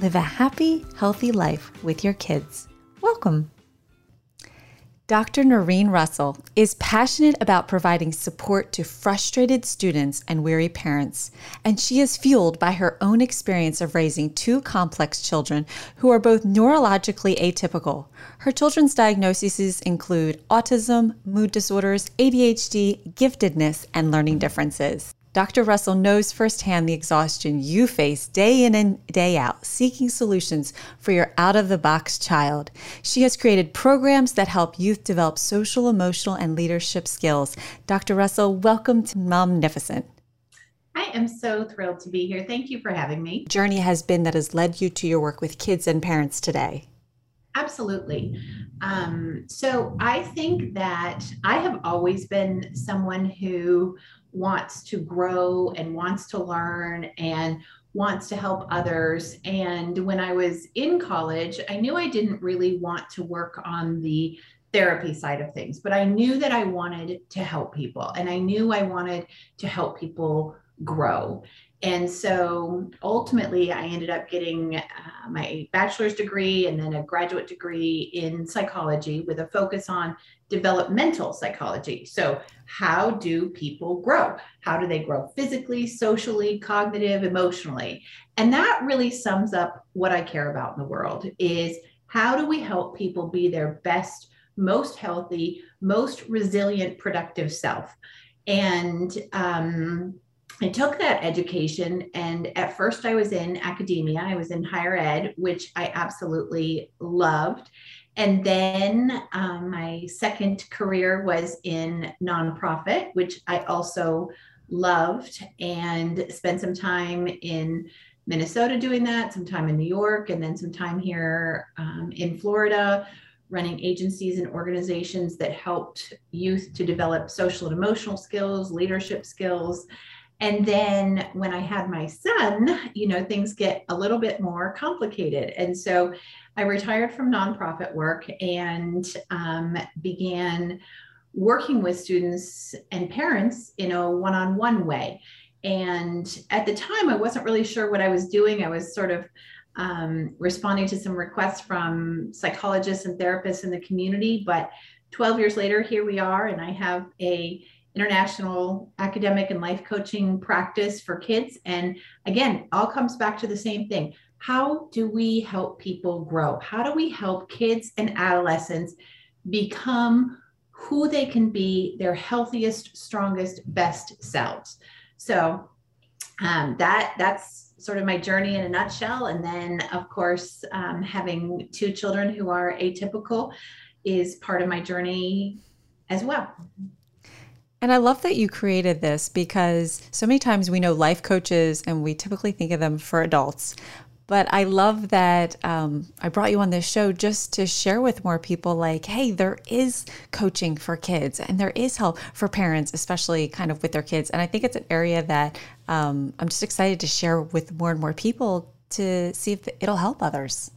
live a happy, healthy life with your kids. Welcome. Dr. Noreen Russell is passionate about providing support to frustrated students and weary parents, and she is fueled by her own experience of raising two complex children who are both neurologically atypical. Her children's diagnoses include autism, mood disorders, ADHD, giftedness, and learning differences. Dr. Russell knows firsthand the exhaustion you face day in and day out seeking solutions for your out of the box child. She has created programs that help youth develop social, emotional, and leadership skills. Dr. Russell, welcome to Momnificent. I am so thrilled to be here. Thank you for having me. Journey has been that has led you to your work with kids and parents today. Absolutely. Um, so I think that I have always been someone who wants to grow and wants to learn and wants to help others. And when I was in college, I knew I didn't really want to work on the therapy side of things, but I knew that I wanted to help people and I knew I wanted to help people grow. And so ultimately, I ended up getting uh, my bachelor's degree and then a graduate degree in psychology with a focus on developmental psychology. So, how do people grow? How do they grow physically, socially, cognitive, emotionally? And that really sums up what I care about in the world is how do we help people be their best, most healthy, most resilient, productive self? And um, I took that education, and at first I was in academia, I was in higher ed, which I absolutely loved. And then um, my second career was in nonprofit, which I also loved, and spent some time in Minnesota doing that, some time in New York, and then some time here um, in Florida running agencies and organizations that helped youth to develop social and emotional skills, leadership skills, and then when I had my son, you know, things get a little bit more complicated. And so I retired from nonprofit work and um, began working with students and parents in a one on one way. And at the time, I wasn't really sure what I was doing. I was sort of um, responding to some requests from psychologists and therapists in the community. But 12 years later, here we are, and I have a international academic and life coaching practice for kids. And again, all comes back to the same thing. How do we help people grow? How do we help kids and adolescents become who they can be, their healthiest, strongest, best selves? So um, that that's sort of my journey in a nutshell. And then, of course, um, having two children who are atypical is part of my journey as well. And I love that you created this because so many times we know life coaches and we typically think of them for adults. But I love that um, I brought you on this show just to share with more people like, hey, there is coaching for kids and there is help for parents, especially kind of with their kids. And I think it's an area that um, I'm just excited to share with more and more people to see if it'll help others.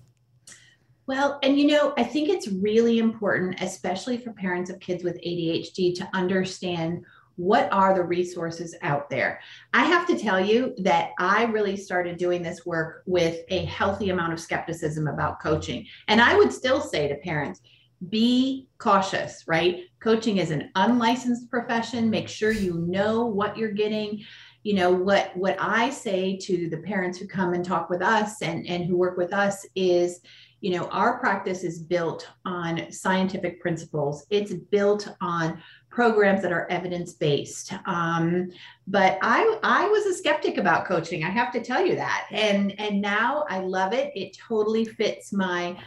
Well, and you know, I think it's really important, especially for parents of kids with ADHD, to understand what are the resources out there. I have to tell you that I really started doing this work with a healthy amount of skepticism about coaching. And I would still say to parents, be cautious, right? Coaching is an unlicensed profession. Make sure you know what you're getting you know what what i say to the parents who come and talk with us and and who work with us is you know our practice is built on scientific principles. It's built on programs that are evidence based um, but i i was a skeptic about coaching i have to tell you that. And and now i love it. It totally fits my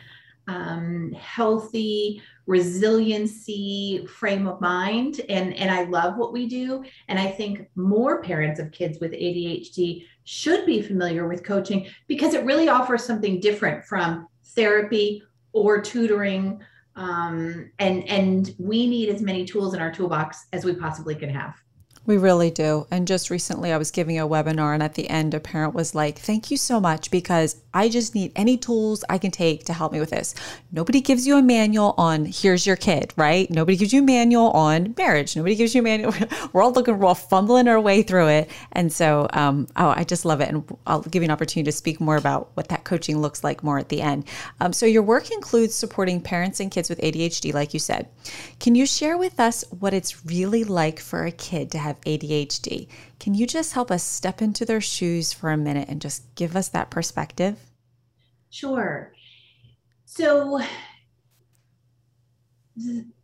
um, healthy resiliency frame of mind and and i love what we do. And i think more parents of kids with adhd should be familiar with coaching because it really offers something different from therapy or tutoring um, and and we need as many tools in our toolbox as we possibly can have we really do. And just recently, I was giving a webinar, and at the end, a parent was like, Thank you so much because I just need any tools I can take to help me with this. Nobody gives you a manual on here's your kid, right? Nobody gives you a manual on marriage. Nobody gives you a manual. We're all looking, we're all fumbling our way through it. And so, um, oh, I just love it. And I'll give you an opportunity to speak more about what that coaching looks like more at the end. Um, so, your work includes supporting parents and kids with ADHD, like you said. Can you share with us what it's really like for a kid to have ADHD? Can you just help us step into their shoes for a minute and just give us that perspective? Sure. So,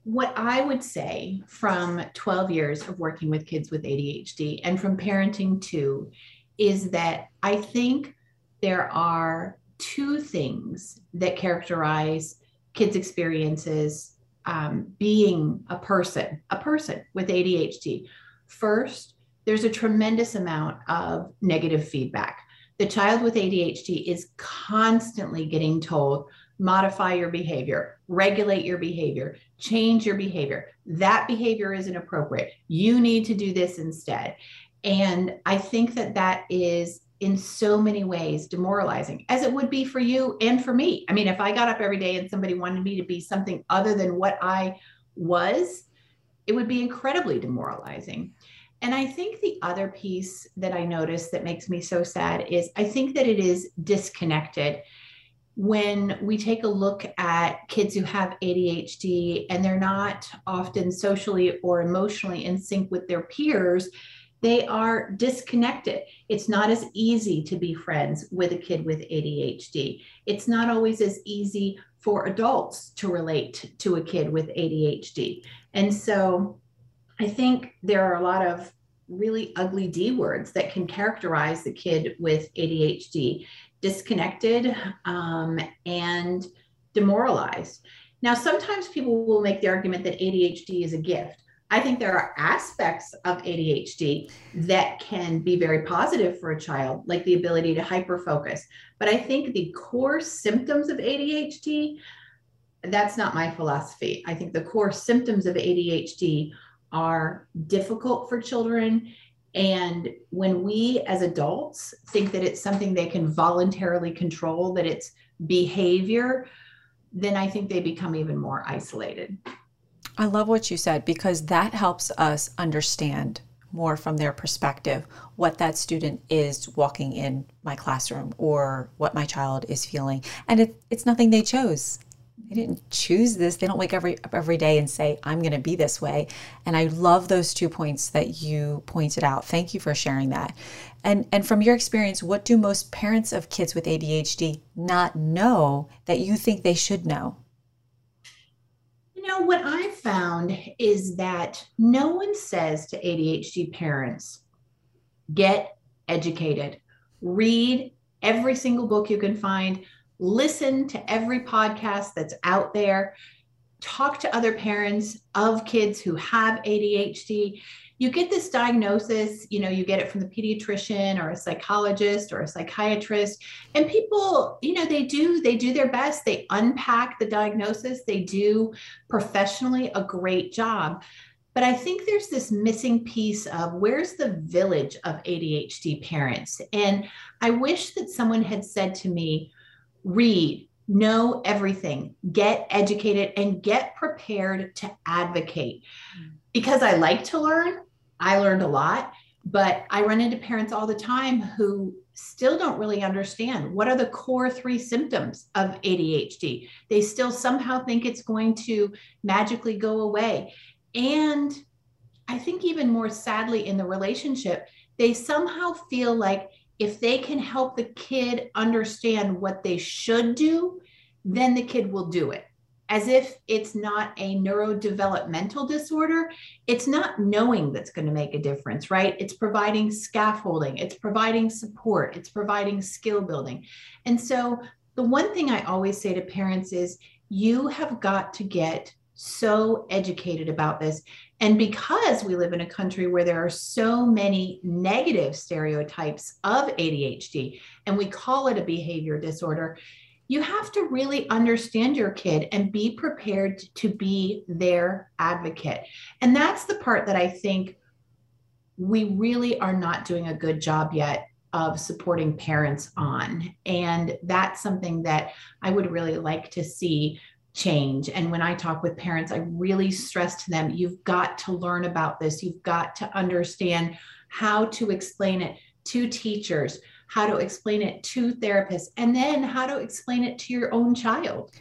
what I would say from 12 years of working with kids with ADHD and from parenting too is that I think there are two things that characterize kids' experiences um, being a person, a person with ADHD. First, there's a tremendous amount of negative feedback the child with ADHD is constantly getting told, modify your behavior, regulate your behavior, change your behavior. That behavior isn't appropriate. You need to do this instead. And I think that that is in so many ways demoralizing, as it would be for you and for me. I mean, if I got up every day and somebody wanted me to be something other than what I was, it would be incredibly demoralizing. And I think the other piece that I notice that makes me so sad is I think that it is disconnected when we take a look at kids who have ADHD and they're not often socially or emotionally in sync with their peers, they are disconnected. It's not as easy to be friends with a kid with ADHD. It's not always as easy for adults to relate to a kid with ADHD. And so I think there are a lot of really ugly D words that can characterize the kid with ADHD disconnected um, and demoralized. Now, sometimes people will make the argument that ADHD is a gift. I think there are aspects of ADHD that can be very positive for a child, like the ability to hyperfocus. But I think the core symptoms of ADHD, that's not my philosophy. I think the core symptoms of ADHD are difficult for children. And when we as adults think that it's something they can voluntarily control, that it's behavior, then I think they become even more isolated. I love what you said because that helps us understand more from their perspective what that student is walking in my classroom or what my child is feeling. And it, it's nothing they chose they didn't choose this. They don't wake every every day and say, I'm going to be this way. And I love those two points that you pointed out. Thank you for sharing that. And and from your experience, what do most parents of kids with ADHD not know that you think they should know? You know, what I found is that no one says to ADHD parents, get educated, read every single book you can find listen to every podcast that's out there, talk to other parents of kids who have ADHD. You get this diagnosis, you know, you get it from the pediatrician or a psychologist or a psychiatrist. And people, you know, they do, they do their best. They unpack the diagnosis, they do professionally a great job. But I think there's this missing piece of where's the village of ADHD parents? And I wish that someone had said to me, read, know everything, get educated, and get prepared to advocate. Because I like to learn, I learned a lot, but I run into parents all the time who still don't really understand what are the core three symptoms of ADHD. They still somehow think it's going to magically go away. And I think even more sadly in the relationship, they somehow feel like if they can help the kid understand what they should do, then the kid will do it. As if it's not a neurodevelopmental disorder, it's not knowing that's going to make a difference, right? It's providing scaffolding, it's providing support, it's providing skill building. And so, the one thing I always say to parents is you have got to get so educated about this. And because we live in a country where there are so many negative stereotypes of ADHD, and we call it a behavior disorder, you have to really understand your kid and be prepared to be their advocate. And that's the part that I think we really are not doing a good job yet of supporting parents on. And that's something that I would really like to see change. And when I talk with parents, I really stress to them you've got to learn about this, you've got to understand how to explain it to teachers, how to explain it to therapists, and then how to explain it to your own child.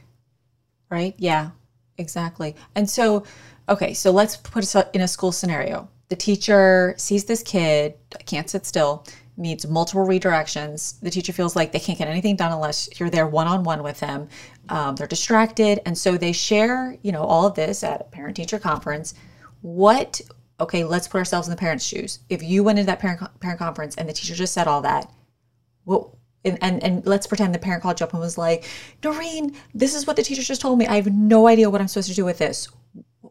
Right? Yeah, exactly. And so, okay, so let's put us in a school scenario. The teacher sees this kid, can't sit still, needs multiple redirections. The teacher feels like they can't get anything done unless you're there one on one with them. Um, they're distracted. And so they share, you know, all of this at a parent teacher conference. What, okay, let's put ourselves in the parents' shoes. If you went into that parent, parent conference and the teacher just said all that, what, and, and, and let's pretend the parent called you up and was like, Noreen, this is what the teacher just told me. I have no idea what I'm supposed to do with this.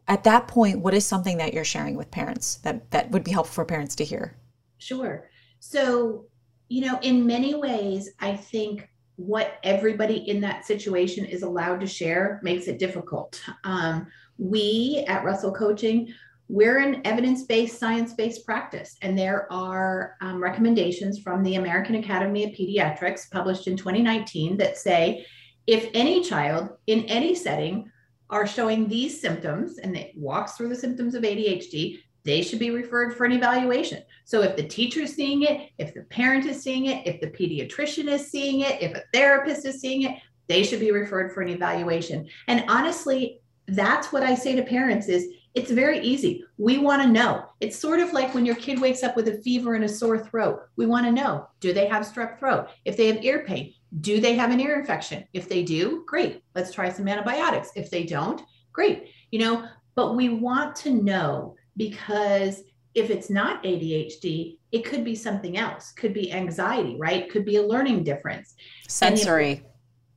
At that point, what is something that you're sharing with parents that, that would be helpful for parents to hear? Sure. So, you know, in many ways, I think what everybody in that situation is allowed to share makes it difficult. Um, we at Russell Coaching, we're an evidence based, science based practice, and there are um, recommendations from the American Academy of Pediatrics published in 2019 that say if any child in any setting are showing these symptoms and it walks through the symptoms of ADHD, they should be referred for an evaluation. So if the teacher is seeing it, if the parent is seeing it, if the pediatrician is seeing it, if a therapist is seeing it, they should be referred for an evaluation. And honestly, that's what I say to parents is it's very easy. We want to know. It's sort of like when your kid wakes up with a fever and a sore throat. We want to know, do they have strep throat? If they have ear pain, do they have an ear infection? If they do, great. Let's try some antibiotics. If they don't, great. You know, but we want to know because if it's not ADHD, it could be something else, could be anxiety, right? Could be a learning difference. Sensory. If,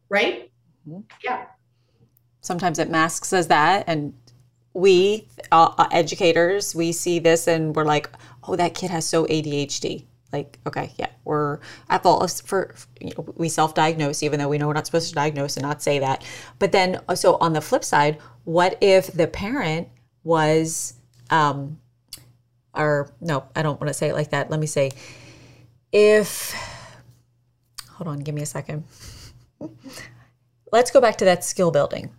right? Mm-hmm. Yeah. Sometimes it masks as that. And we, uh, uh educators, we see this and we're like, oh, that kid has so ADHD. Like, okay, yeah, we're at fault for, you know, we self diagnose, even though we know we're not supposed to diagnose and not say that. But then, so on the flip side, what if the parent was um, or no, I don't want to say it like that. Let me say, if, hold on, give me a second. Let's go back to that skill building.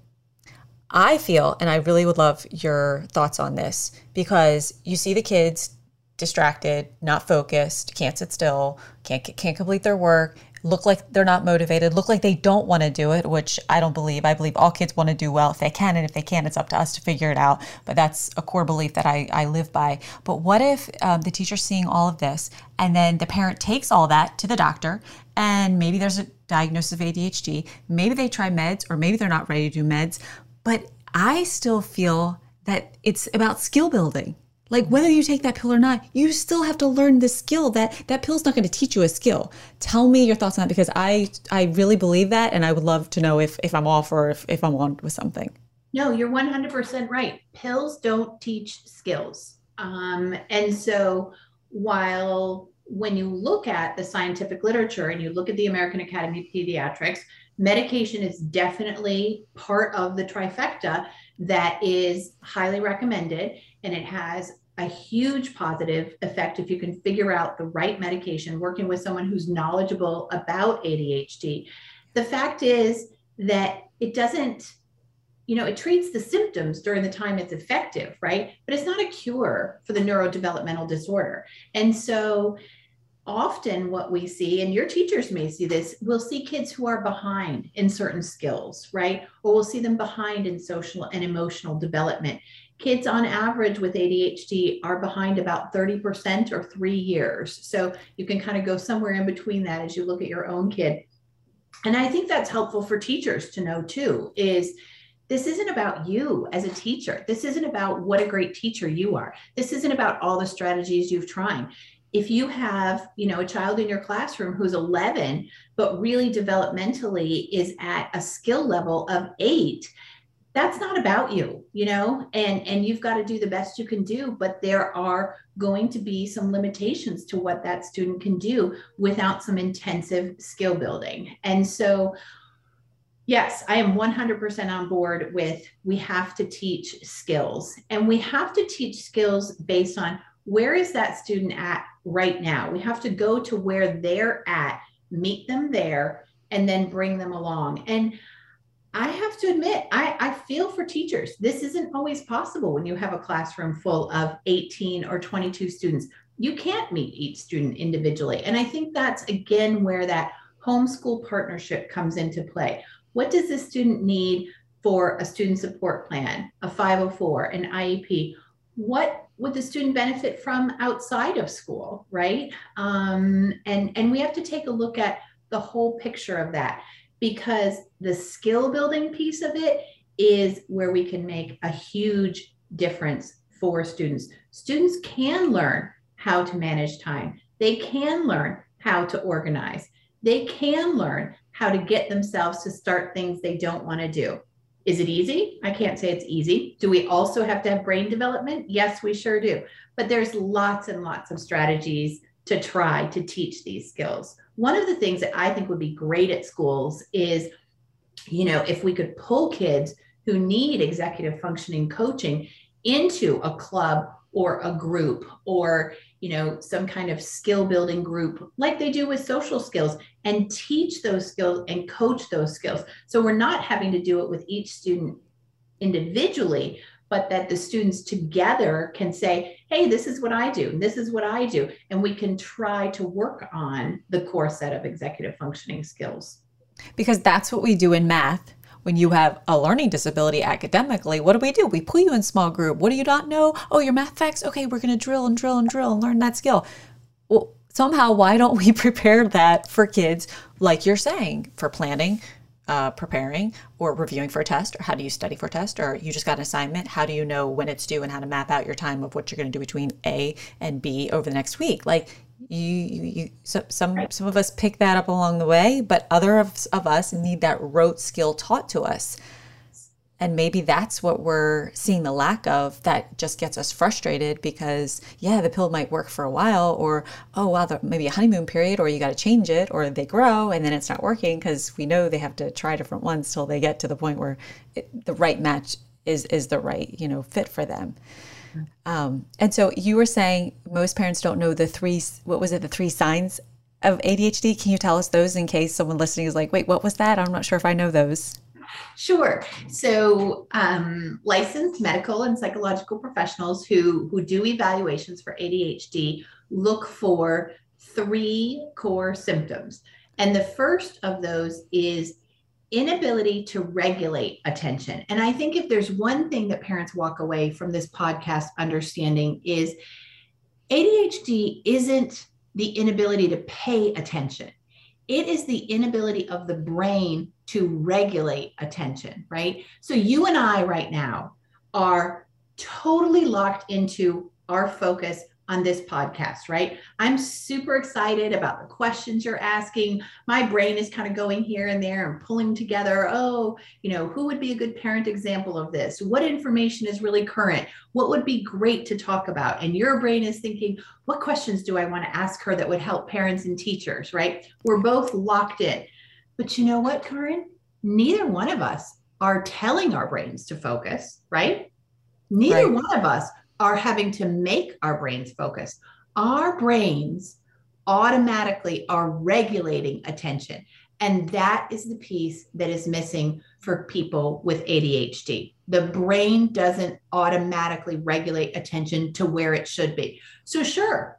I feel, and I really would love your thoughts on this because you see the kids distracted, not focused, can't sit still, can't can't complete their work, look like they're not motivated, look like they don't want to do it, which I don't believe. I believe all kids want to do well if they can, and if they can't, it's up to us to figure it out. But that's a core belief that I, I live by. But what if um, the teacher's seeing all of this, and then the parent takes all that to the doctor, and maybe there's a diagnosis of ADHD, maybe they try meds, or maybe they're not ready to do meds, but I still feel that it's about skill building like whether you take that pill or not, you still have to learn the skill that that pill's not going to teach you a skill. Tell me your thoughts on that because I I really believe that and I would love to know if if I'm off or if, if I'm on with something. No, you're 100% right. Pills don't teach skills. Um, and so while when you look at the scientific literature and you look at the American Academy of Pediatrics, medication is definitely part of the trifecta that is highly recommended and it has a huge positive effect if you can figure out the right medication working with someone who's knowledgeable about ADHD. The fact is that it doesn't you know, it treats the symptoms during the time it's effective, right? But it's not a cure for the neurodevelopmental disorder. And so often what we see, and your teachers may see this, we'll see kids who are behind in certain skills, right? Or we'll see them behind in social and emotional development kids on average with ADHD are behind about 30% or three years. So you can kind of go somewhere in between that as you look at your own kid. And I think that's helpful for teachers to know too is this isn't about you as a teacher. This isn't about what a great teacher you are. This isn't about all the strategies you've tried. if you have you know a child in your classroom who's 11 but really developmentally is at a skill level of 8 that's not about you you know? And and you've got to do the best you can do but there are going to be some limitations to what that student can do without some intensive skill building. And so yes i am 100% on board with we have to teach skills. And we have to teach skills based on where is that student at right now? We have to go to where they're at meet them there and then bring them along. And I have to admit, I, I feel for teachers. This isn't always possible when you have a classroom full of 18 or 22 students. You can't meet each student individually. And I think that's again where that homeschool partnership comes into play. What does the student need for a student support plan, a 504, an IEP? What would the student benefit from outside of school, right? Um, and, and we have to take a look at the whole picture of that because the skill building piece of it is where we can make a huge difference for students. Students can learn how to manage time, they can learn how to organize, they can learn how to get themselves to start things they don't want to do. Is it easy? I can't say it's easy. Do we also have to have brain development? Yes, we sure do. But there's lots and lots of strategies to try to teach these skills one of the things that I think would be great at schools is, you know, if we could pull kids who need executive functioning coaching into a club or a group or you know some kind of skill building group like they do with social skills and teach those skills and coach those skills. So we're not having to do it with each student individually but that the students together can say, hey, this is what I do, and this is what I do. And we can try to work on the core set of executive functioning skills. Because that's what we do in math. When you have a learning disability academically, what do we do? We pull you in small group. What do you not know? Oh, your math facts? Okay, we're going to drill and drill and drill and learn that skill. Well, somehow, why don't we prepare that for kids, like you're saying, for planning, uh, preparing or reviewing for a test or how do you study for a test or you just got an assignment how do you know when it's due and how to map out your time of what you're going to do between a and b over the next week? Like you, you, you so, some some of us pick that up along the way but other of, of us need that rote skill taught to us and maybe that's what we're seeing the lack of that just gets us frustrated because, yeah, the pill might work for a while, or, oh, wow, maybe a honeymoon period, or you got to change it, or they grow and then it's not working because we know they have to try different ones till they get to the point where it, the right match is, is the right, you know, fit for them. Um, and so you were saying most parents don't know the three, what was it, the three signs of ADHD? Can you tell us those in case someone listening is like, wait, what was that? I'm not sure if I know those. Sure. So, um, licensed medical and psychological professionals who who do evaluations for ADHD look for three core symptoms, and the first of those is inability to regulate attention. And I think if there's one thing that parents walk away from this podcast understanding is ADHD isn't the inability to pay attention. It is the inability of the brain to regulate attention, right? So you and I right now are totally locked into our focus on this podcast, right? I'm super excited about the questions you're asking. My brain is kind of going here and there and pulling together. Oh, you know, who would be a good parent example of this? What information is really current? What would be great to talk about? And your brain is thinking, what questions do I want to ask her that would help parents and teachers, right? We're both locked in. But you know what, Corinne? Neither one of us are telling our brains to focus, right? Neither right. one of us are having to make our brains focus. Our brains automatically are regulating attention. And that is the piece that is missing for people with ADHD. The brain doesn't automatically regulate attention to where it should be. So, sure,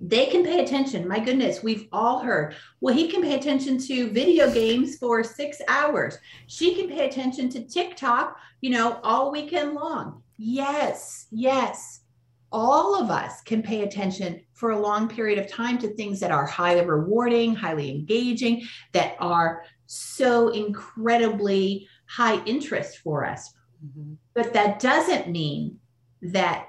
they can pay attention. My goodness, we've all heard. Well, he can pay attention to video games for six hours. She can pay attention to TikTok, you know, all weekend long. Yes, yes. All of us can pay attention for a long period of time to things that are highly rewarding, highly engaging, that are so incredibly high interest for us. Mm-hmm. But that doesn't mean that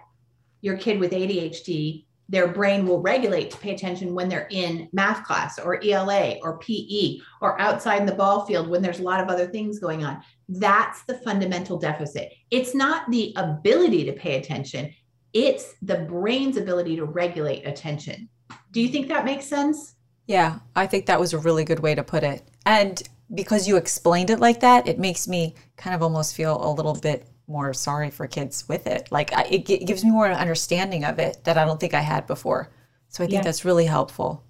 your kid with ADHD their brain will regulate to pay attention when they're in math class or ELA or PE or outside in the ball field when there's a lot of other things going on. That's the fundamental deficit. It's not the ability to pay attention, it's the brain's ability to regulate attention. Do you think that makes sense? Yeah, I think that was a really good way to put it. And because you explained it like that, it makes me kind of almost feel a little bit more sorry for kids with it. Like I, it, it, gives me more understanding of it that I don't think I had before. So I think yeah. that's really helpful.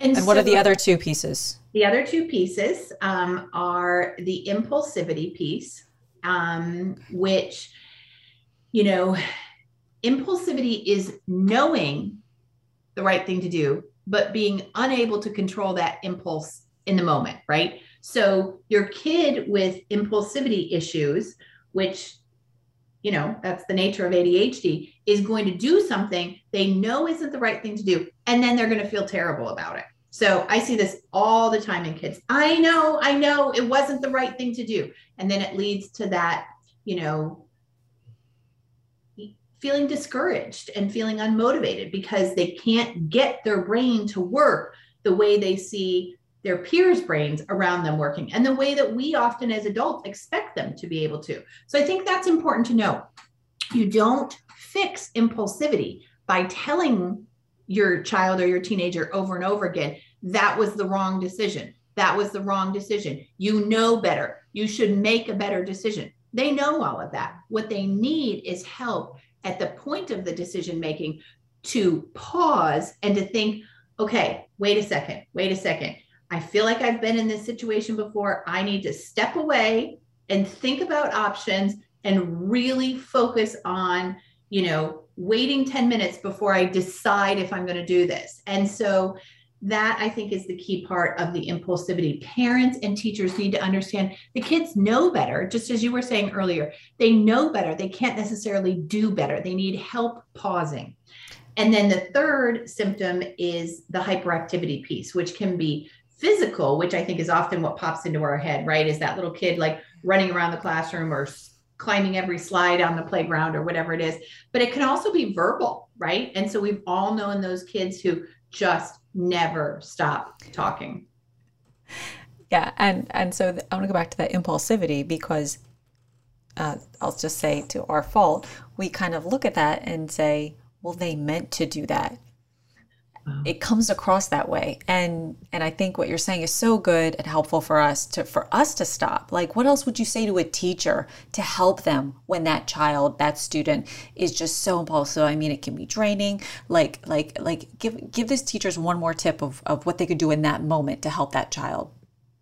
And, and so what are the other two pieces? The other two pieces um, are the impulsivity piece, um, which, you know, impulsivity is knowing the right thing to do, but being unable to control that impulse in the moment, right? So your kid with impulsivity issues which you know that's the nature of ADHD is going to do something they know isn't the right thing to do and then they're going to feel terrible about it. So I see this all the time in kids. I know, I know it wasn't the right thing to do. And then it leads to that, you know, feeling discouraged and feeling unmotivated because they can't get their brain to work the way they see their peers' brains around them working and the way that we often as adults expect them to be able to. So I think that's important to know. You don't fix impulsivity by telling your child or your teenager over and over again, that was the wrong decision. That was the wrong decision. You know better. You should make a better decision. They know all of that. What they need is help at the point of the decision making to pause and to think, okay, wait a second, wait a second I feel like I've been in this situation before. I need to step away and think about options and really focus on, you know, waiting 10 minutes before I decide if I'm going to do this. And so that I think is the key part of the impulsivity. Parents and teachers need to understand the kids know better, just as you were saying earlier. They know better. They can't necessarily do better. They need help pausing. And then the third symptom is the hyperactivity piece, which can be physical, which I think is often what pops into our head, right? Is that little kid like running around the classroom or climbing every slide on the playground or whatever it is. But it can also be verbal, right? And so we've all known those kids who just never stop talking. Yeah, and and so I want to go back to that impulsivity because uh, I'll just say to our fault, we kind of look at that and say, well, they meant to do that it comes across that way. And and i think what you're saying is so good and helpful for us to for us to stop. Like what else would you say to a teacher to help them when that child that student is just so impulsive? I mean it can be draining. Like like like give give this teachers one more tip of of what they could do in that moment to help that child.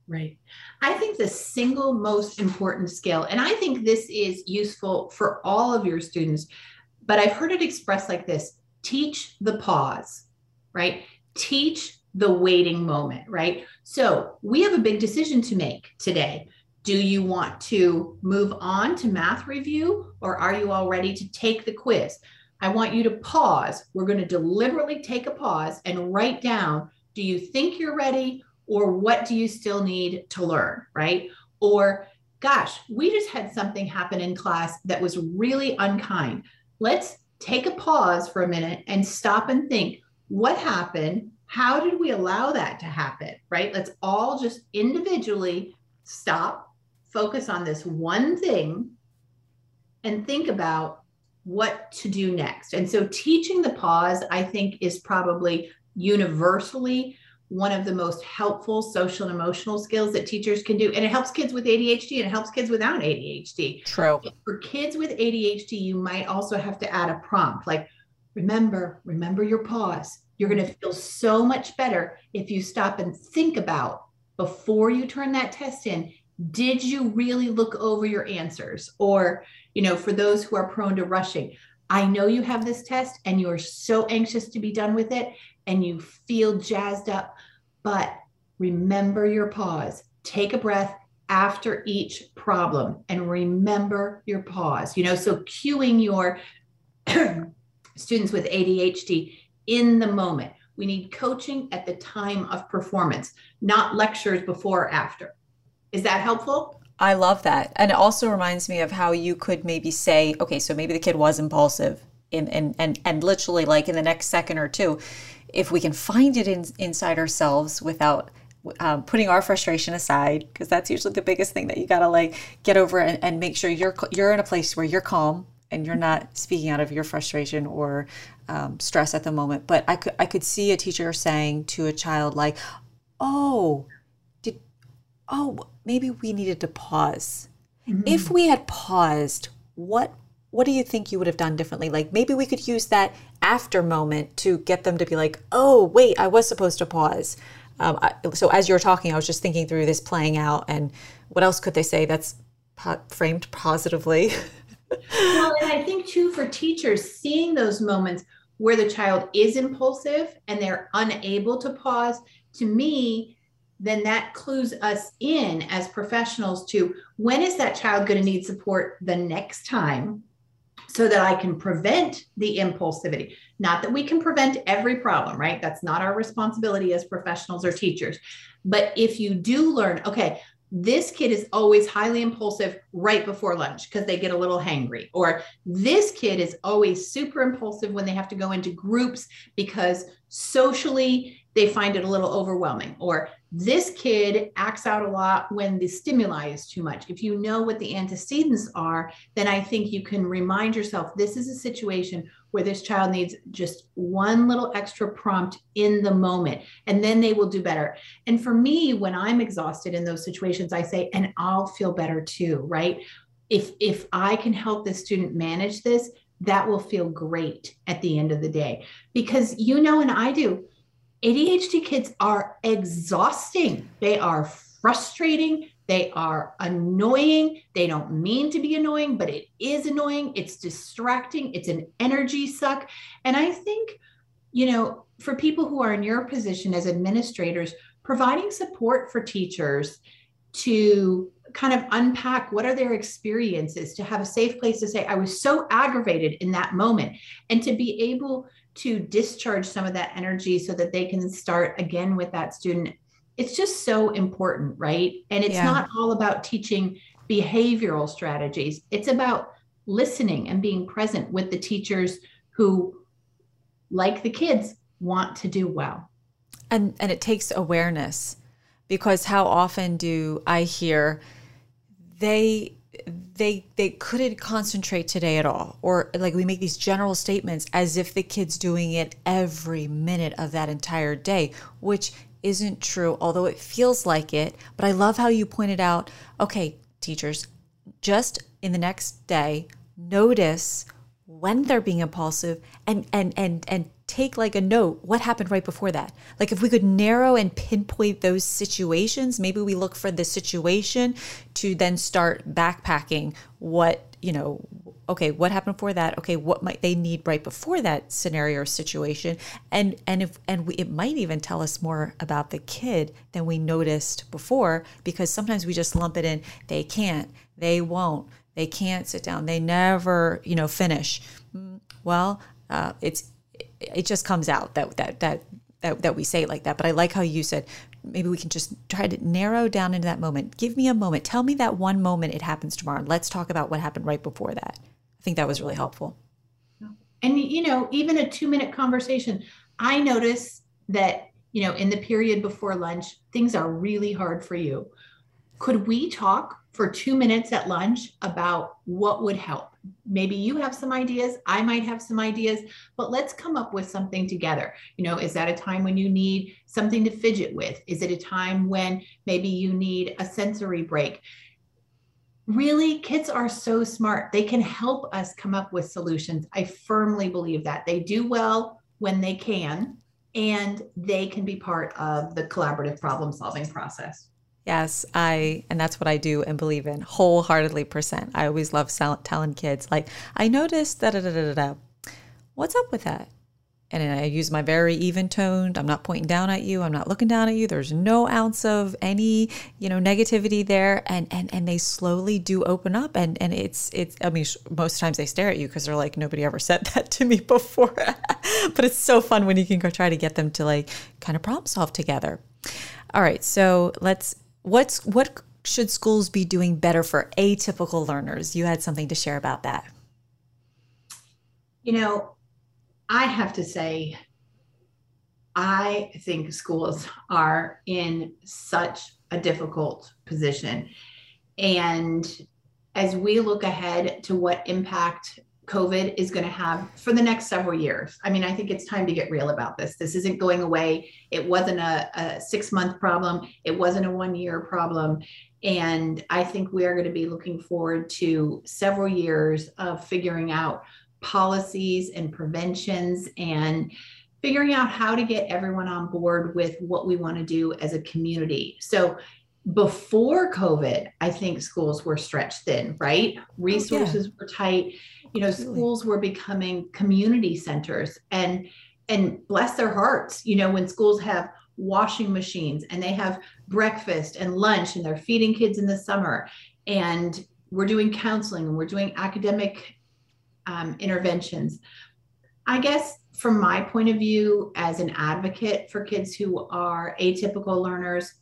Right. I think the single most important skill and i think this is useful for all of your students but i've heard it expressed like this teach the pause right? Teach the waiting moment, right? So we have a big decision to make today. Do you want to move on to math review or are you all ready to take the quiz? I want you to pause. We're going to deliberately take a pause and write down do you think you're ready or what do you still need to learn, right? Or gosh, we just had something happen in class that was really unkind. Let's take a pause for a minute and stop and think what happened? How did we allow that to happen? Right? Let's all just individually stop, focus on this one thing, and think about what to do next. And so, teaching the pause, I think, is probably universally one of the most helpful social and emotional skills that teachers can do. And it helps kids with ADHD and it helps kids without ADHD. True. For kids with ADHD, you might also have to add a prompt like, remember, remember your pause. You're going to feel so much better if you stop and think about before you turn that test in did you really look over your answers? Or you know for those who are prone to rushing i know you have this test and you're so anxious to be done with it and you feel jazzed up but remember your pause. Take a breath after each problem and remember your pause you know? So cueing your students with ADHD in the moment. We need coaching at the time of performance, not lectures before or after. Is that helpful? I love that. And it also reminds me of how you could maybe say, okay, so maybe the kid was impulsive in and and and literally like in the next second or two if we can find it in, inside ourselves without um, putting our frustration aside because that's usually the biggest thing that you got to like get over and, and make sure you're you're in a place where you're calm and you're not speaking out of your frustration or um, stress at the moment but i could i could see a teacher saying to a child like oh did oh maybe we needed to pause mm-hmm. if we had paused what what do you think you would have done differently? Like maybe we could use that after moment to get them to be like, oh, wait, I was supposed to pause. Um, I, so as you're talking, I was just thinking through this playing out, and what else could they say that's po- framed positively? well, and I think too for teachers, seeing those moments where the child is impulsive and they're unable to pause, to me, then that clues us in as professionals to when is that child going to need support the next time so that I can prevent the impulsivity. Not that we can prevent every problem, right? That's not our responsibility as professionals or teachers. But if you do learn, okay, this kid is always highly impulsive right before lunch because they get a little hangry. Or this kid is always super impulsive when they have to go into groups because socially they find it a little overwhelming or this kid acts out a lot when the stimuli is too much. If you know what the antecedents are, then I think you can remind yourself this is a situation where this child needs just one little extra prompt in the moment, and then they will do better. And for me, when I'm exhausted in those situations, I say, and I'll feel better too, right? If if I can help the student manage this, that will feel great at the end of the day. Because you know, and I do, ADHD kids are exhausting. They are frustrating. They are annoying. They don't mean to be annoying, but it is annoying. It's distracting. It's an energy suck. And I think, you know, for people who are in your position as administrators, providing support for teachers to kind of unpack what are their experiences to have a safe place to say i was so aggravated in that moment and to be able to discharge some of that energy so that they can start again with that student. It's just so important right? And it's yeah. not all about teaching behavioral strategies. It's about listening and being present with the teachers who like the kids want to do well. And and it takes awareness because how often do i hear they they they couldn't concentrate today at all. Or like we make these general statements as if the kid's doing it every minute of that entire day which isn't true although it feels like it. But i love how you pointed out okay teachers just in the next day notice when they're being impulsive and and and and take like a note what happened right before that? Like if we could narrow and pinpoint those situations maybe we look for the situation to then start backpacking what you know okay what happened before that? Okay what might they need right before that scenario or situation? And and if and we, it might even tell us more about the kid than we noticed before because sometimes we just lump it in they can't they won't they can't sit down they never you know finish. Mm, well uh, it's it just comes out that that that that, that we say it like that. But I like how you said maybe we can just try to narrow down into that moment. Give me a moment. Tell me that one moment it happens tomorrow. Let's talk about what happened right before that. I think that was really helpful. And you know, even a two minute conversation, I notice that you know in the period before lunch things are really hard for you. Could we talk for two minutes at lunch about what would help. Maybe you have some ideas, I might have some ideas, but let's come up with something together. You know, is that a time when you need something to fidget with? Is it a time when maybe you need a sensory break? Really, kids are so smart. They can help us come up with solutions. I firmly believe that. They do well when they can, and they can be part of the collaborative problem solving process. Yes, I, and that's what I do and believe in wholeheartedly. Percent. I always love telling kids, like, I noticed that, da, da, da, da, what's up with that? And I use my very even toned. I'm not pointing down at you. I'm not looking down at you. There's no ounce of any, you know, negativity there. And and and they slowly do open up. And and it's it's. I mean, most times they stare at you because they're like, nobody ever said that to me before. but it's so fun when you can go try to get them to like kind of problem solve together. All right, so let's What's what should schools be doing better for atypical learners? You had something to share about that. You know, I have to say, I think schools are in such a difficult position. And as we look ahead to what impact COVID is going to have for the next several years. I mean, I think it's time to get real about this. This isn't going away. It wasn't a, a six month problem, it wasn't a one year problem. And I think we are going to be looking forward to several years of figuring out policies and preventions and figuring out how to get everyone on board with what we want to do as a community. So before COVID, I think schools were stretched thin, right? Resources oh, yeah. were tight. You know, Absolutely. schools were becoming community centers and and bless their hearts, you know, when schools have washing machines and they have breakfast and lunch and they're feeding kids in the summer and we're doing counseling and we're doing academic um, interventions. I guess from my point of view as an advocate for kids who are atypical learners,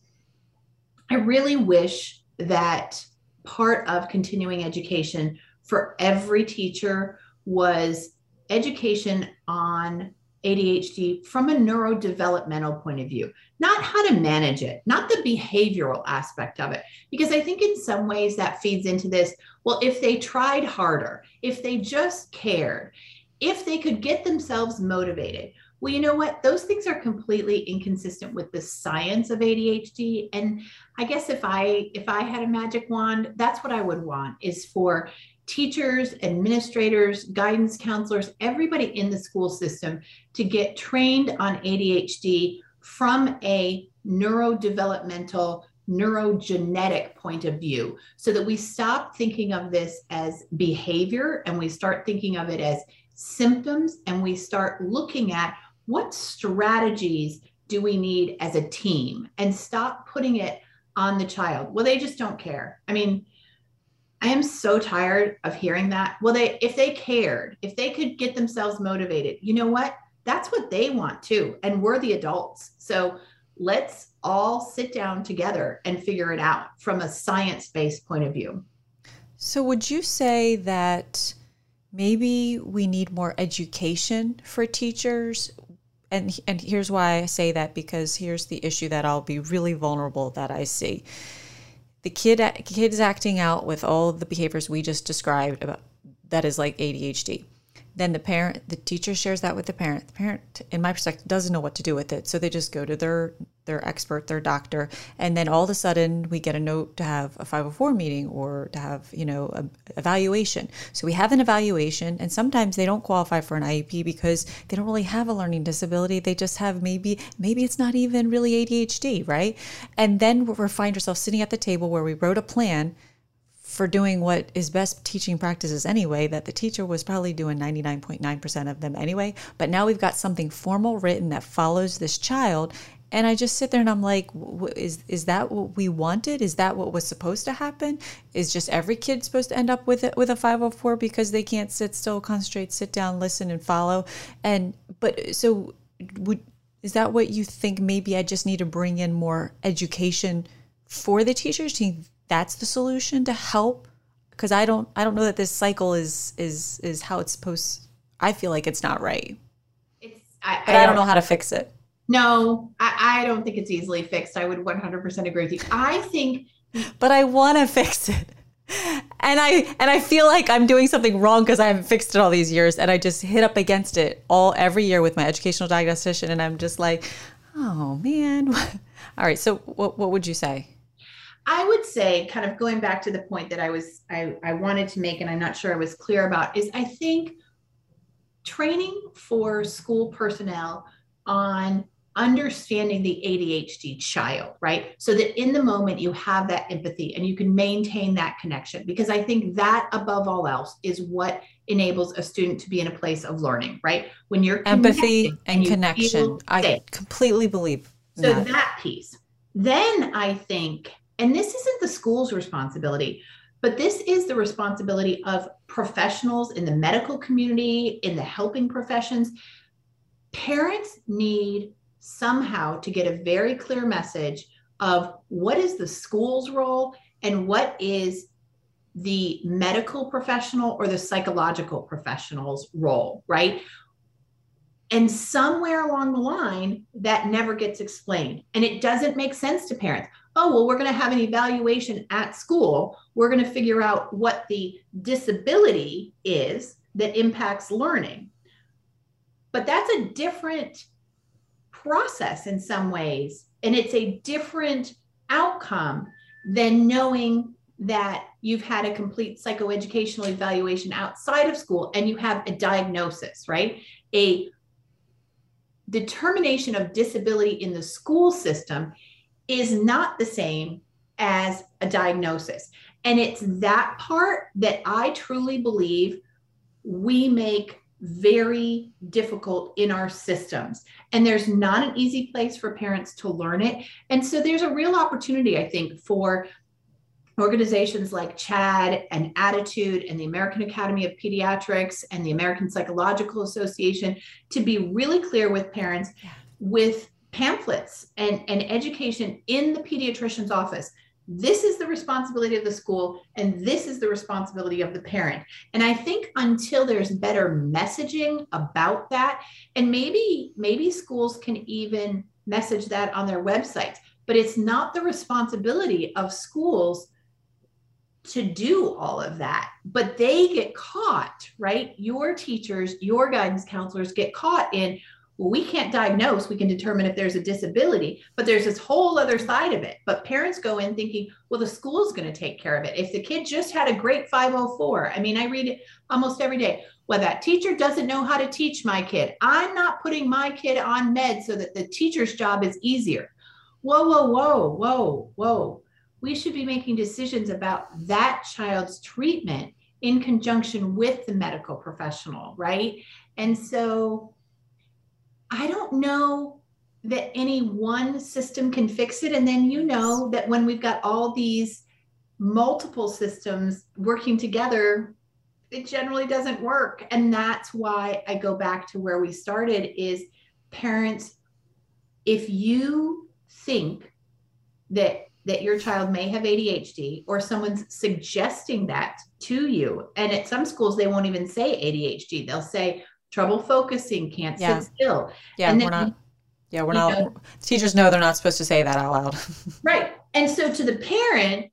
I really wish that part of continuing education for every teacher was education on ADHD from a neurodevelopmental point of view, not how to manage it, not the behavioral aspect of it. Because I think in some ways that feeds into this. Well, if they tried harder, if they just cared, if they could get themselves motivated, well, you know what? Those things are completely inconsistent with the science of ADHD. And I guess if I if I had a magic wand, that's what I would want is for teachers, administrators, guidance counselors, everybody in the school system to get trained on ADHD from a neurodevelopmental neurogenetic point of view so that we stop thinking of this as behavior and we start thinking of it as symptoms and we start looking at what strategies do we need as a team and stop putting it on the child. Well they just don't care. I mean i am so tired of hearing that. Well they if they cared if they could get themselves motivated you know what? That's what they want too and we're the adults. So let's all sit down together and figure it out from a science based point of view. So would you say that maybe we need more education for teachers? And and here's why I say that because here's the issue that I'll be really vulnerable that I see. The kid kids acting out with all the behaviors we just described about that is like ADHD. Then the parent, the teacher shares that with the parent. The parent, in my perspective, doesn't know what to do with it, so they just go to their their expert, their doctor, and then all of a sudden we get a note to have a 504 meeting or to have you know a evaluation. So we have an evaluation, and sometimes they don't qualify for an IEP because they don't really have a learning disability. They just have maybe maybe it's not even really ADHD, right? And then we find ourselves sitting at the table where we wrote a plan for doing what is best teaching practices anyway, that the teacher was probably doing 99.9% of them anyway. But now we've got something formal written that follows this child. And I just sit there and I'm like, is, is that what we wanted? Is that what was supposed to happen? Is just every kid supposed to end up with it with a 504 because they can't sit still, concentrate, sit down, listen, and follow? And, but so would, is that what you think maybe I just need to bring in more education for the teachers to that's the solution to help because I don't I don't know that this cycle is is is how it's supposed I feel like it's not right. It's I, but I, I don't, know how to fix it. No, I, I don't think it's easily fixed. I would 100% agree with you. I think but I want to fix it. And I and I feel like I'm doing something wrong because I haven't fixed it all these years and I just hit up against it all every year with my educational diagnostician and I'm just like, "Oh, man." all right, so what what would you say? I would say, kind of going back to the point that I was I, I wanted to make, and I'm not sure I was clear about, is I think training for school personnel on understanding the ADHD child, right? So that in the moment you have that empathy and you can maintain that connection. Because I think that above all else is what enables a student to be in a place of learning, right? When you're empathy and connection. I completely believe. So that. that piece. Then I think and this isn't the school's responsibility, but this is the responsibility of professionals in the medical community, in the helping professions. Parents need somehow to get a very clear message of what is the school's role and what is the medical professional or the psychological professional's role, right? And somewhere along the line, that never gets explained. And it doesn't make sense to parents. Oh, well, we're going to have an evaluation at school. We're going to figure out what the disability is that impacts learning. But that's a different process in some ways. And it's a different outcome than knowing that you've had a complete psychoeducational evaluation outside of school and you have a diagnosis, right? A determination of disability in the school system is not the same as a diagnosis. And it's that part that I truly believe we make very difficult in our systems. And there's not an easy place for parents to learn it. And so there's a real opportunity, I think, for organizations like CHADD and ADDitude and the American Academy of Pediatrics and the American Psychological Association to be really clear with parents with pamphlets and, and education in the pediatrician's office. This is the responsibility of the school and this is the responsibility of the parent. And i think until there's better messaging about that and maybe maybe schools can even message that on their websites but it's not the responsibility of schools to do all of that. But they get caught right? Your teachers your guidance counselors get caught in well, we can't diagnose, we can determine if there's a disability, but there's this whole other side of it. But parents go in thinking, well, the school's going to take care of it. If the kid just had a great 504, I mean, I read it almost every day. Well, that teacher doesn't know how to teach my kid. I'm not putting my kid on med so that the teacher's job is easier. Whoa, whoa, whoa, whoa, whoa. We should be making decisions about that child's treatment in conjunction with the medical professional, right? And so I don't know that any one system can fix it. And then you know that when we've got all these multiple systems working together, it generally doesn't work. And that's why I go back to where we started is parents, if you think that that your child may have ADHD or someone's suggesting that to you. And at some schools, they won't even say ADHD. They'll say, trouble focusing, can't yeah. sit still. Yeah, and then, we're not. Yeah, we're not. Know, teachers know they're not supposed to say that out loud. right. And so to the parent,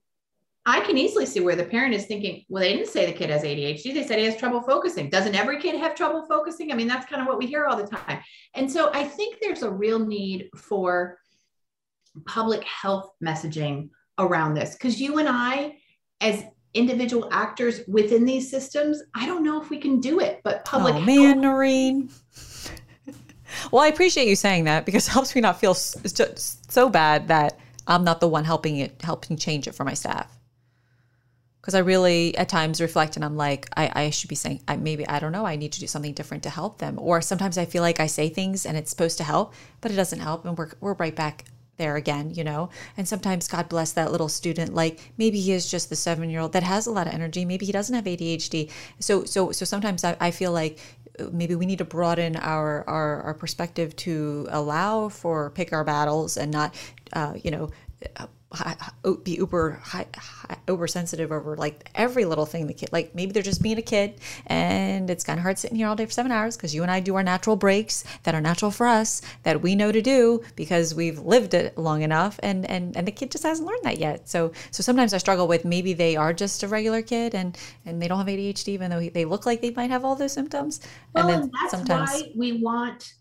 I can easily see where the parent is thinking, well, they didn't say the kid has ADHD. They said he has trouble focusing. Doesn't every kid have trouble focusing? I mean, that's kind of what we hear all the time. And so I think there's a real need for public health messaging around this because you and I, as individual actors within these systems, I don't know if we can do it. But public. Oh man, Noreen. well, I appreciate you saying that because it helps me not feel so bad that I'm not the one helping it, helping change it for my staff. Because I really, at times, reflect and I'm like, I, I should be saying, I, maybe, I don't know, I need to do something different to help them. Or sometimes I feel like I say things and it's supposed to help, but it doesn't help. And we're, we're right back there again, you know. And sometimes God bless that little student. Like maybe he is just the seven year old that has a lot of energy. Maybe he doesn't have ADHD. So so so sometimes I, I feel like uh, maybe we need to broaden our, our, our perspective to allow for pick our battles and not, uh, you know, uh, be uber high, high, uber sensitive over like every little thing the kid like maybe they're just being a kid and it's kind of hard sitting here all day for seven hours because you and i do our natural breaks that are natural for us that we know to do because we've lived it long enough and and and the kid just hasn't learned that yet. So so sometimes i struggle with maybe they are just a regular kid and and they don't have adhd even though they look like they might have all those symptoms well, and then that's sometimes why we want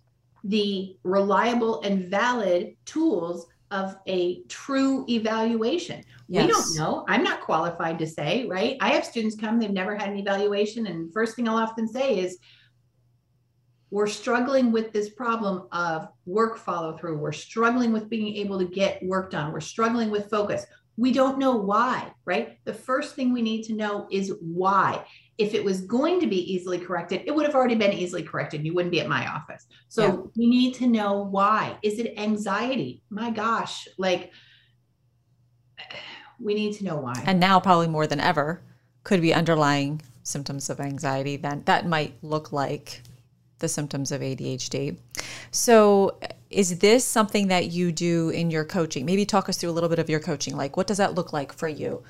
the reliable and valid tools of a true evaluation. Yes. We don't know. I'm not qualified to say, right? I have students come, they've never had an evaluation. And first thing I'll often say is, we're struggling with this problem of work follow through. We're struggling with being able to get work done. We're struggling with focus. We don't know why, right? The first thing we need to know is why if it was going to be easily corrected, it would have already been easily corrected. You wouldn't be at my office. So yeah. we need to know why. Is it anxiety? My gosh, like we need to know why. And now, probably more than ever, could be underlying symptoms of anxiety then that might look like the symptoms of ADHD. So, is this something that you do in your coaching? Maybe talk us through a little bit of your coaching. Like, what does that look like for you?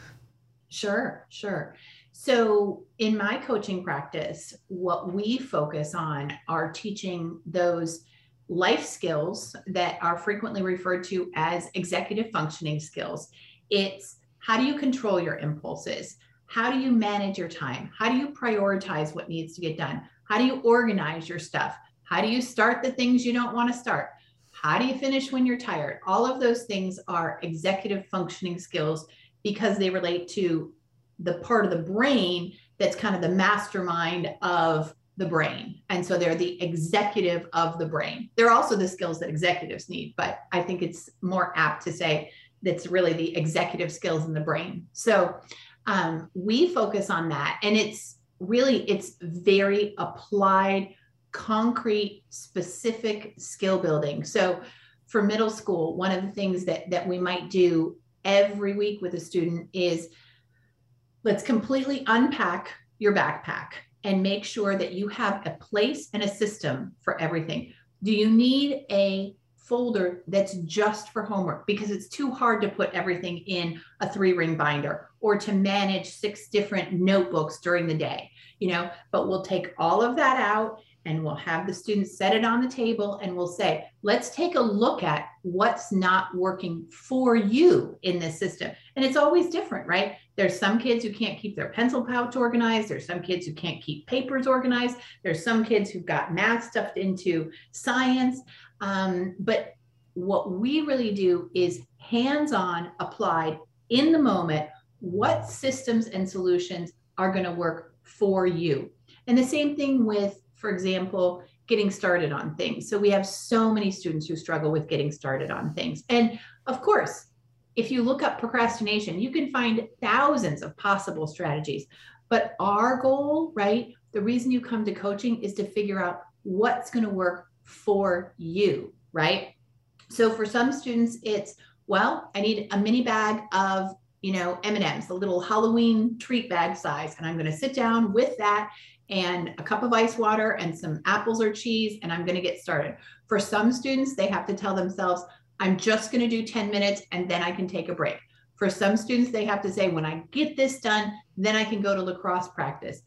Sure, sure. So, in my coaching practice, what we focus on are teaching those life skills that are frequently referred to as executive functioning skills. It's how do you control your impulses? How do you manage your time? How do you prioritize what needs to get done? How do you organize your stuff? How do you start the things you don't want to start? How do you finish when you're tired? All of those things are executive functioning skills because they relate to the part of the brain that's kind of the mastermind of the brain. And so they're the executive of the brain. They're also the skills that executives need, but I think it's more apt to say that's really the executive skills in the brain. So um, we focus on that. And it's really, it's very applied, concrete, specific skill building. So for middle school, one of the things that, that we might do every week with a student is let's completely unpack your backpack and make sure that you have a place and a system for everything. Do you need a folder that's just for homework because it's too hard to put everything in a three ring binder or to manage six different notebooks during the day, you know, but we'll take all of that out and we'll have the students set it on the table and we'll say, let's take a look at what's not working for you in this system. And it's always different, right? There's some kids who can't keep their pencil pouch organized. There's some kids who can't keep papers organized. There's some kids who've got math stuffed into science. Um, but what we really do is hands on, applied in the moment, what systems and solutions are going to work for you. And the same thing with for example, getting started on things. So we have so many students who struggle with getting started on things. And of course, if you look up procrastination, you can find thousands of possible strategies. But our goal, right? The reason you come to coaching is to figure out what's going to work for you, right? So for some students, it's, well, I need a mini bag of you know m&ms the little halloween treat bag size and i'm going to sit down with that and a cup of ice water and some apples or cheese, and I'm going to get started. For some students, they have to tell themselves, I'm just going to do 10 minutes and then I can take a break. For some students, they have to say, when I get this done, then I can go to lacrosse practice.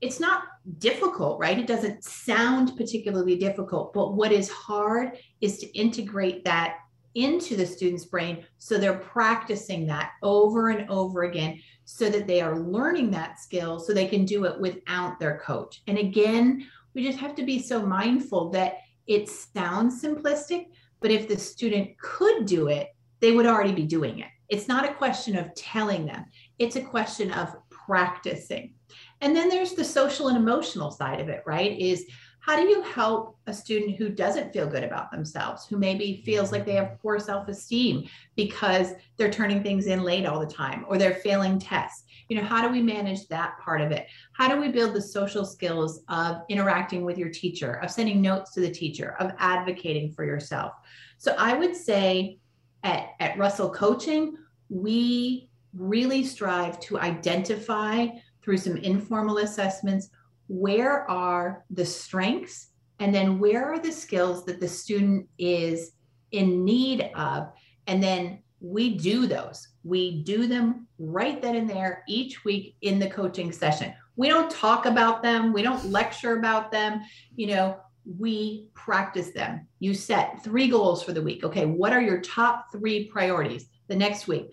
It's not difficult, right? It doesn't sound particularly difficult, but what is hard is to integrate that into the student's brain so they're practicing that over and over again so that they are learning that skill so they can do it without their coach. And again, we just have to be so mindful that it sounds simplistic, but if the student could do it, they would already be doing it. It's not a question of telling them, it's a question of practicing. And then there's the social and emotional side of it, right? Is how do you help a student who doesn't feel good about themselves, who maybe feels like they have poor self esteem because they're turning things in late all the time or they're failing tests? You know, how do we manage that part of it? How do we build the social skills of interacting with your teacher, of sending notes to the teacher, of advocating for yourself? So I would say at, at Russell Coaching, we really strive to identify through some informal assessments where are the strengths? And then where are the skills that the student is in need of? And then we do those. We do them right then and there each week in the coaching session. We don't talk about them. We don't lecture about them. You know we practice them. You set three goals for the week. Okay what are your top three priorities the next week?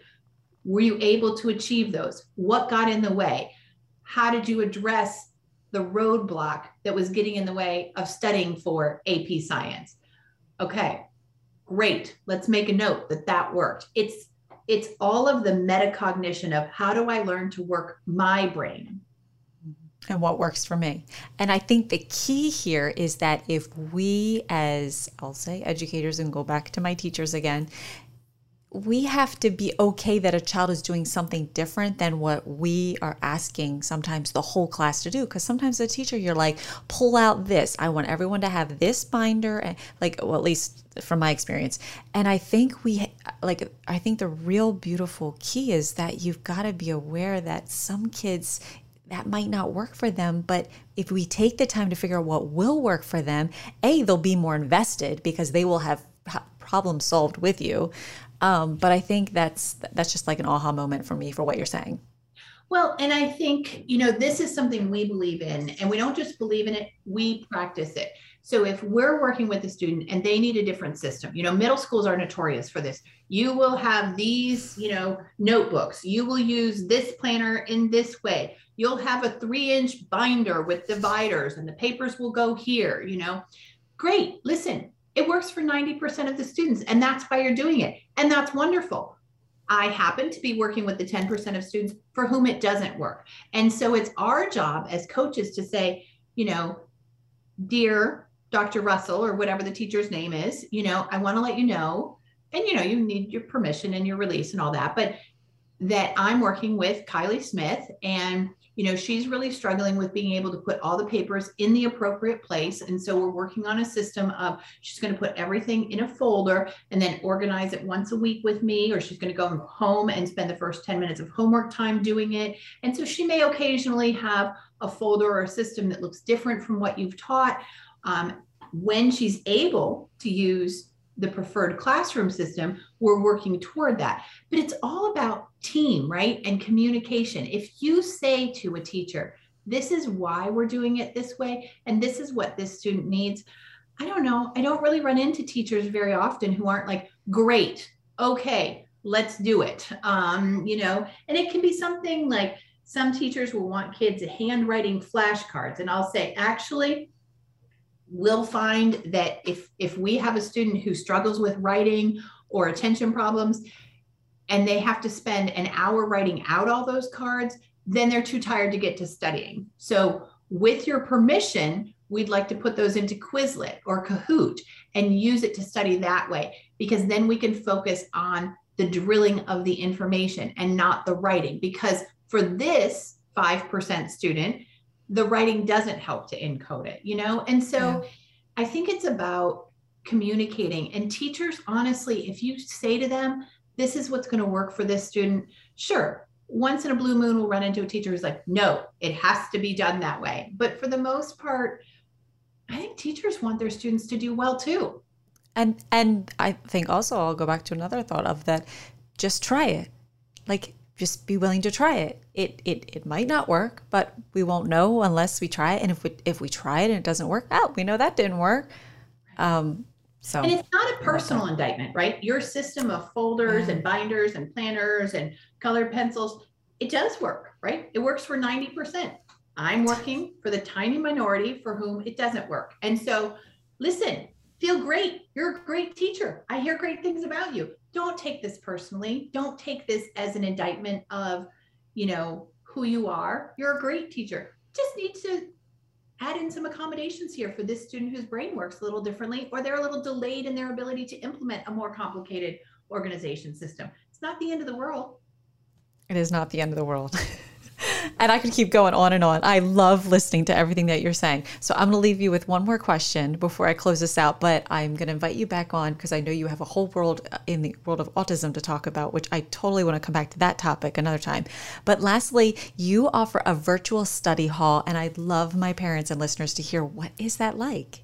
Were you able to achieve those? What got in the way? How did you address the roadblock that was getting in the way of studying for AP science. Okay, great. Let's make a note that that worked. It's it's all of the metacognition of how do I learn to work my brain and what works for me. And I think the key here is that if we, as I'll say educators, and go back to my teachers again, we have to be okay that a child is doing something different than what we are asking sometimes the whole class to do. Because sometimes the teacher you're like pull out this. I want everyone to have this binder and like well at least from my experience. And i think we like i think the real beautiful key is that you've got to be aware that some kids that might not work for them but if we take the time to figure out what will work for them a they'll be more invested because they will have problem solved with you um, but I think that's that's just like an aha moment for me for what you're saying. Well, and I think, you know, this is something we believe in, and we don't just believe in it, we practice it. So if we're working with a student and they need a different system, you know, middle schools are notorious for this. You will have these, you know, notebooks. You will use this planner in this way. You'll have a three inch binder with dividers and the papers will go here, you know. Great. Listen, it works for 90% of the students, and that's why you're doing it. And that's wonderful. I happen to be working with the 10% of students for whom it doesn't work. And so it's our job as coaches to say, you know, dear Dr. Russell or whatever the teacher's name is, you know, I want to let you know, and you know, you need your permission and your release and all that, but that I'm working with Kylie Smith and you know, she's really struggling with being able to put all the papers in the appropriate place. And so we're working on a system of she's going to put everything in a folder and then organize it once a week with me, or she's going to go home and spend the first 10 minutes of homework time doing it. And so she may occasionally have a folder or a system that looks different from what you've taught. Um, when she's able to use the preferred classroom system, we're working toward that. But it's all about team, right? And communication. If you say to a teacher, this is why we're doing it this way, and this is what this student needs. I don't know. I don't really run into teachers very often who aren't like, great, okay, let's do it. Um, you know, and it can be something like some teachers will want kids handwriting flashcards. And I'll say, actually, we'll find that if if we have a student who struggles with writing or attention problems and they have to spend an hour writing out all those cards then they're too tired to get to studying so with your permission we'd like to put those into quizlet or kahoot and use it to study that way because then we can focus on the drilling of the information and not the writing because for this 5% student the writing doesn't help to encode it, you know? And so yeah. I think it's about communicating. And teachers, honestly, if you say to them, this is what's going to work for this student, sure. Once in a blue moon, we'll run into a teacher who's like, no, it has to be done that way. But for the most part, I think teachers want their students to do well too. And and I think also I'll go back to another thought of that just try it. Like just be willing to try it. It it it might not work, but we won't know unless we try it. And if we if we try it and it doesn't work, oh, we know that didn't work. Um, so and it's not a personal indictment, right? Your system of folders yeah. and binders and planners and colored pencils, it does work, right? It works for 90%. I'm working for the tiny minority for whom it doesn't work. And so listen, feel great. You're a great teacher. I hear great things about you don't take this personally. Don't take this as an indictment of, you know, who you are. You're a great teacher. Just need to add in some accommodations here for this student whose brain works a little differently, or they're a little delayed in their ability to implement a more complicated organization system. It's not the end of the world. It is not the end of the world. and I could keep going on and on. I love listening to everything that you're saying. So I'm going to leave you with one more question before I close this out, but I'm going to invite you back on because I know you have a whole world uh, in the world of autism to talk about, which I totally want to come back to that topic another time. But lastly, you offer a virtual study hall, and I'd love my parents and listeners to hear what is that like?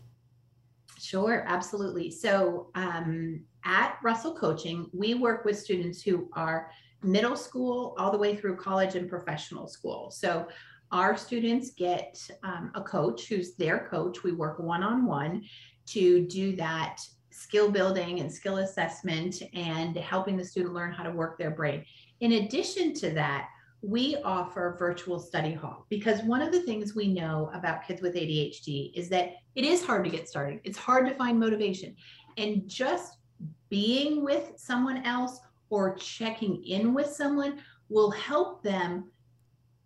Sure, absolutely. So um, at Russell Coaching, we work with students who are middle school all the way through college and professional school. So our students get um, a coach who's their coach. We work one on one to do that skill building and skill assessment and helping the student learn how to work their brain. In addition to that, we offer virtual study hall because one of the things we know about kids with ADHD is that it is hard to get started. It's hard to find motivation. And just being with someone else or checking in with someone will help them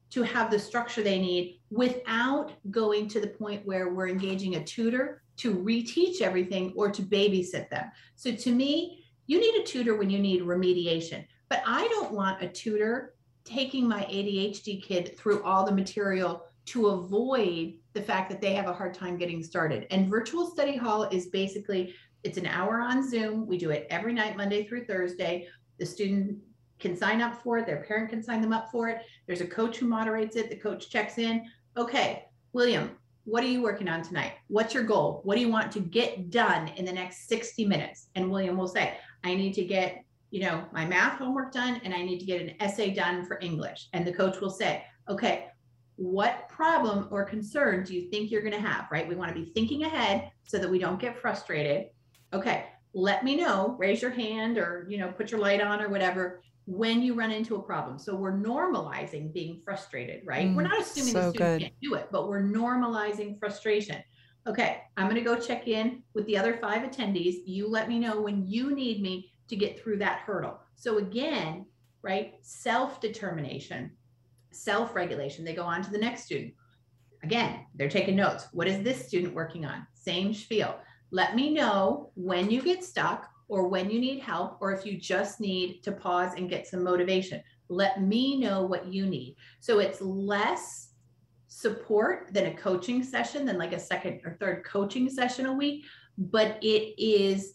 to have the structure they need without going to the point where we're engaging a tutor to reteach everything or to babysit them. So to me, you need a tutor when you need remediation, but I don't want a tutor taking my ADHD kid through all the material to avoid the fact that they have a hard time getting started. And virtual study hall is basically it's an hour on Zoom. We do it every night Monday through Thursday the student can sign up for it, their parent can sign them up for it. There's a coach who moderates it. The coach checks in. Okay, William, what are you working on tonight? What's your goal? What do you want to get done in the next 60 minutes? And William will say, I need to get, you know, my math homework done and I need to get an essay done for English. And the coach will say, okay, what problem or concern do you think you're going to have, right? We want to be thinking ahead so that we don't get frustrated. Okay, let me know, raise your hand or, you know, put your light on or whatever when you run into a problem. So we're normalizing being frustrated, right? Mm, we're not assuming so the student good. can't do it, but we're normalizing frustration. Okay, I'm going to go check in with the other five attendees. You let me know when you need me to get through that hurdle. So again, right? Self determination, self regulation. They go on to the next student. Again, they're taking notes. What is this student working on? Same spiel. Let me know when you get stuck or when you need help, or if you just need to pause and get some motivation. Let me know what you need. So it's less support than a coaching session, than like a second or third coaching session a week, but it is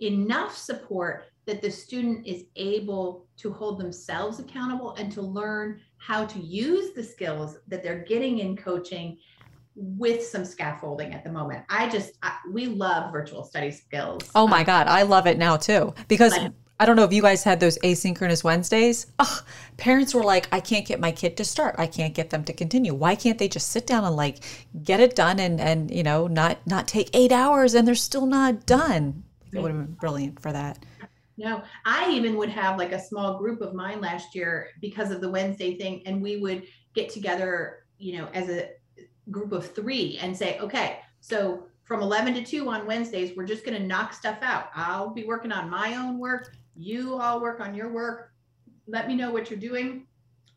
enough support that the student is able to hold themselves accountable and to learn how to use the skills that they're getting in coaching with some scaffolding at the moment. I just I, we love virtual study skills. Oh my um, god, I love it now too because I, I don't know if you guys had those asynchronous Wednesdays. Ugh, parents were like, I can't get my kid to start. I can't get them to continue. Why can't they just sit down and like get it done and and you know not not take eight hours and they're still not done? It would have been brilliant for that. No, I even would have like a small group of mine last year because of the Wednesday thing, and we would get together, you know, as a group of three and say, okay, so from 11 to 2 on Wednesdays, we're just going to knock stuff out. I'll be working on my own work. You all work on your work. Let me know what you're doing.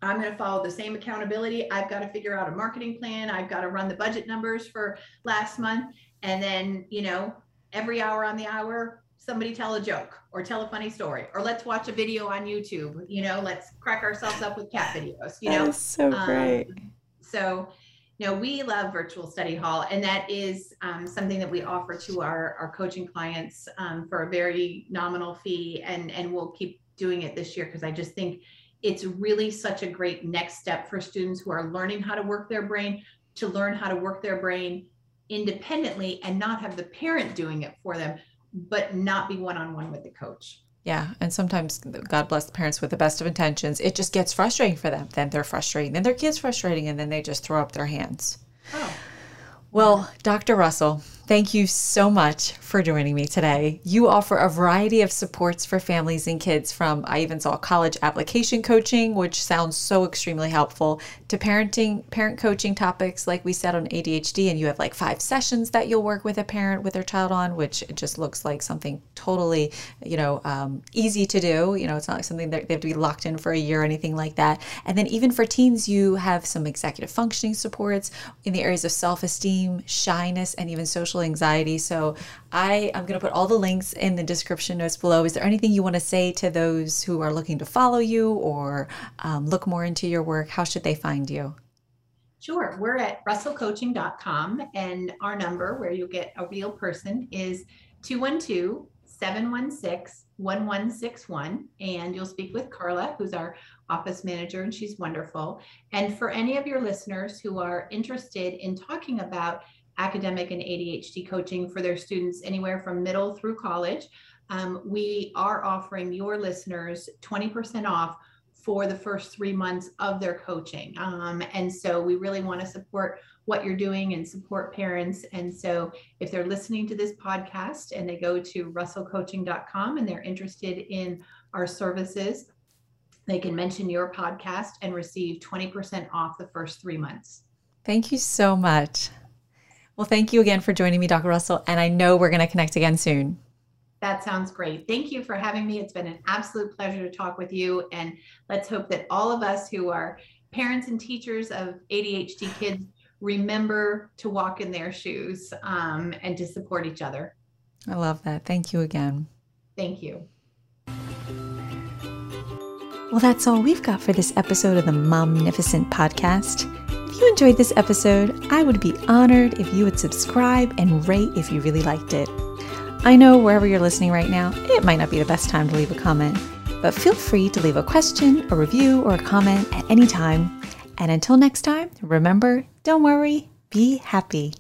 I'm going to follow the same accountability. I've got to figure out a marketing plan. I've got to run the budget numbers for last month. And then, you know, every hour on the hour, somebody tell a joke or tell a funny story or let's watch a video on YouTube. You know, let's crack ourselves up with cat videos. You know, so great. Um, so know, we love virtual study hall, and that is um, something that we offer to our, our coaching clients um, for a very nominal fee, and and we'll keep doing it this year because I just think it's really such a great next step for students who are learning how to work their brain to learn how to work their brain independently and not have the parent doing it for them, but not be one on one with the coach. Yeah. And sometimes, God bless the parents with the best of intentions, it just gets frustrating for them. Then they're frustrating, then their kid's frustrating, and then they just throw up their hands. Oh. Well, Dr. Russell, Thank you so much for joining me today. You offer a variety of supports for families and kids from I even saw college application coaching, which sounds so extremely helpful, to parenting, parent coaching topics like we said on ADHD and you have like five sessions that you'll work with a parent with their child on, which just looks like something totally, you know, um, easy to do. You know, it's not like something that they have to be locked in for a year or anything like that. And then even for teens, you have some executive functioning supports in the areas of self-esteem, shyness, and even social social anxiety. So I am going to put all the links in the description notes below. Is there anything you want to say to those who are looking to follow you or um, look more into your work? How should they find you? Sure. We're at russellcoaching.com and our number where you'll get a real person is 212 716 1161. And you'll speak with Carla, who's our office manager, and she's wonderful. And for any of your listeners who are interested in talking about academic and ADHD coaching for their students anywhere from middle through college. Um, we are offering your listeners 20% off for the first three months of their coaching. Um, and so we really want to support what you're doing and support parents. And so if they're listening to this podcast and they go to russellcoaching.com and they're interested in our services, they can mention your podcast and receive 20% off the first three months. Thank you so much. Well, thank you again for joining me, Dr. Russell. And I know we're going to connect again soon. That sounds great. Thank you for having me. It's been an absolute pleasure to talk with you. And let's hope that all of us who are parents and teachers of ADHD kids remember to walk in their shoes um, and to support each other. I love that. Thank you again. Thank you. Well, that's all we've got for this episode of the Momnificent podcast you enjoyed this episode, I would be honored if you would subscribe and rate if you really liked it. I know wherever you're listening right now, it might not be the best time to leave a comment, but feel free to leave a question, a review, or a comment at any time. And until next time, remember don't worry, be happy.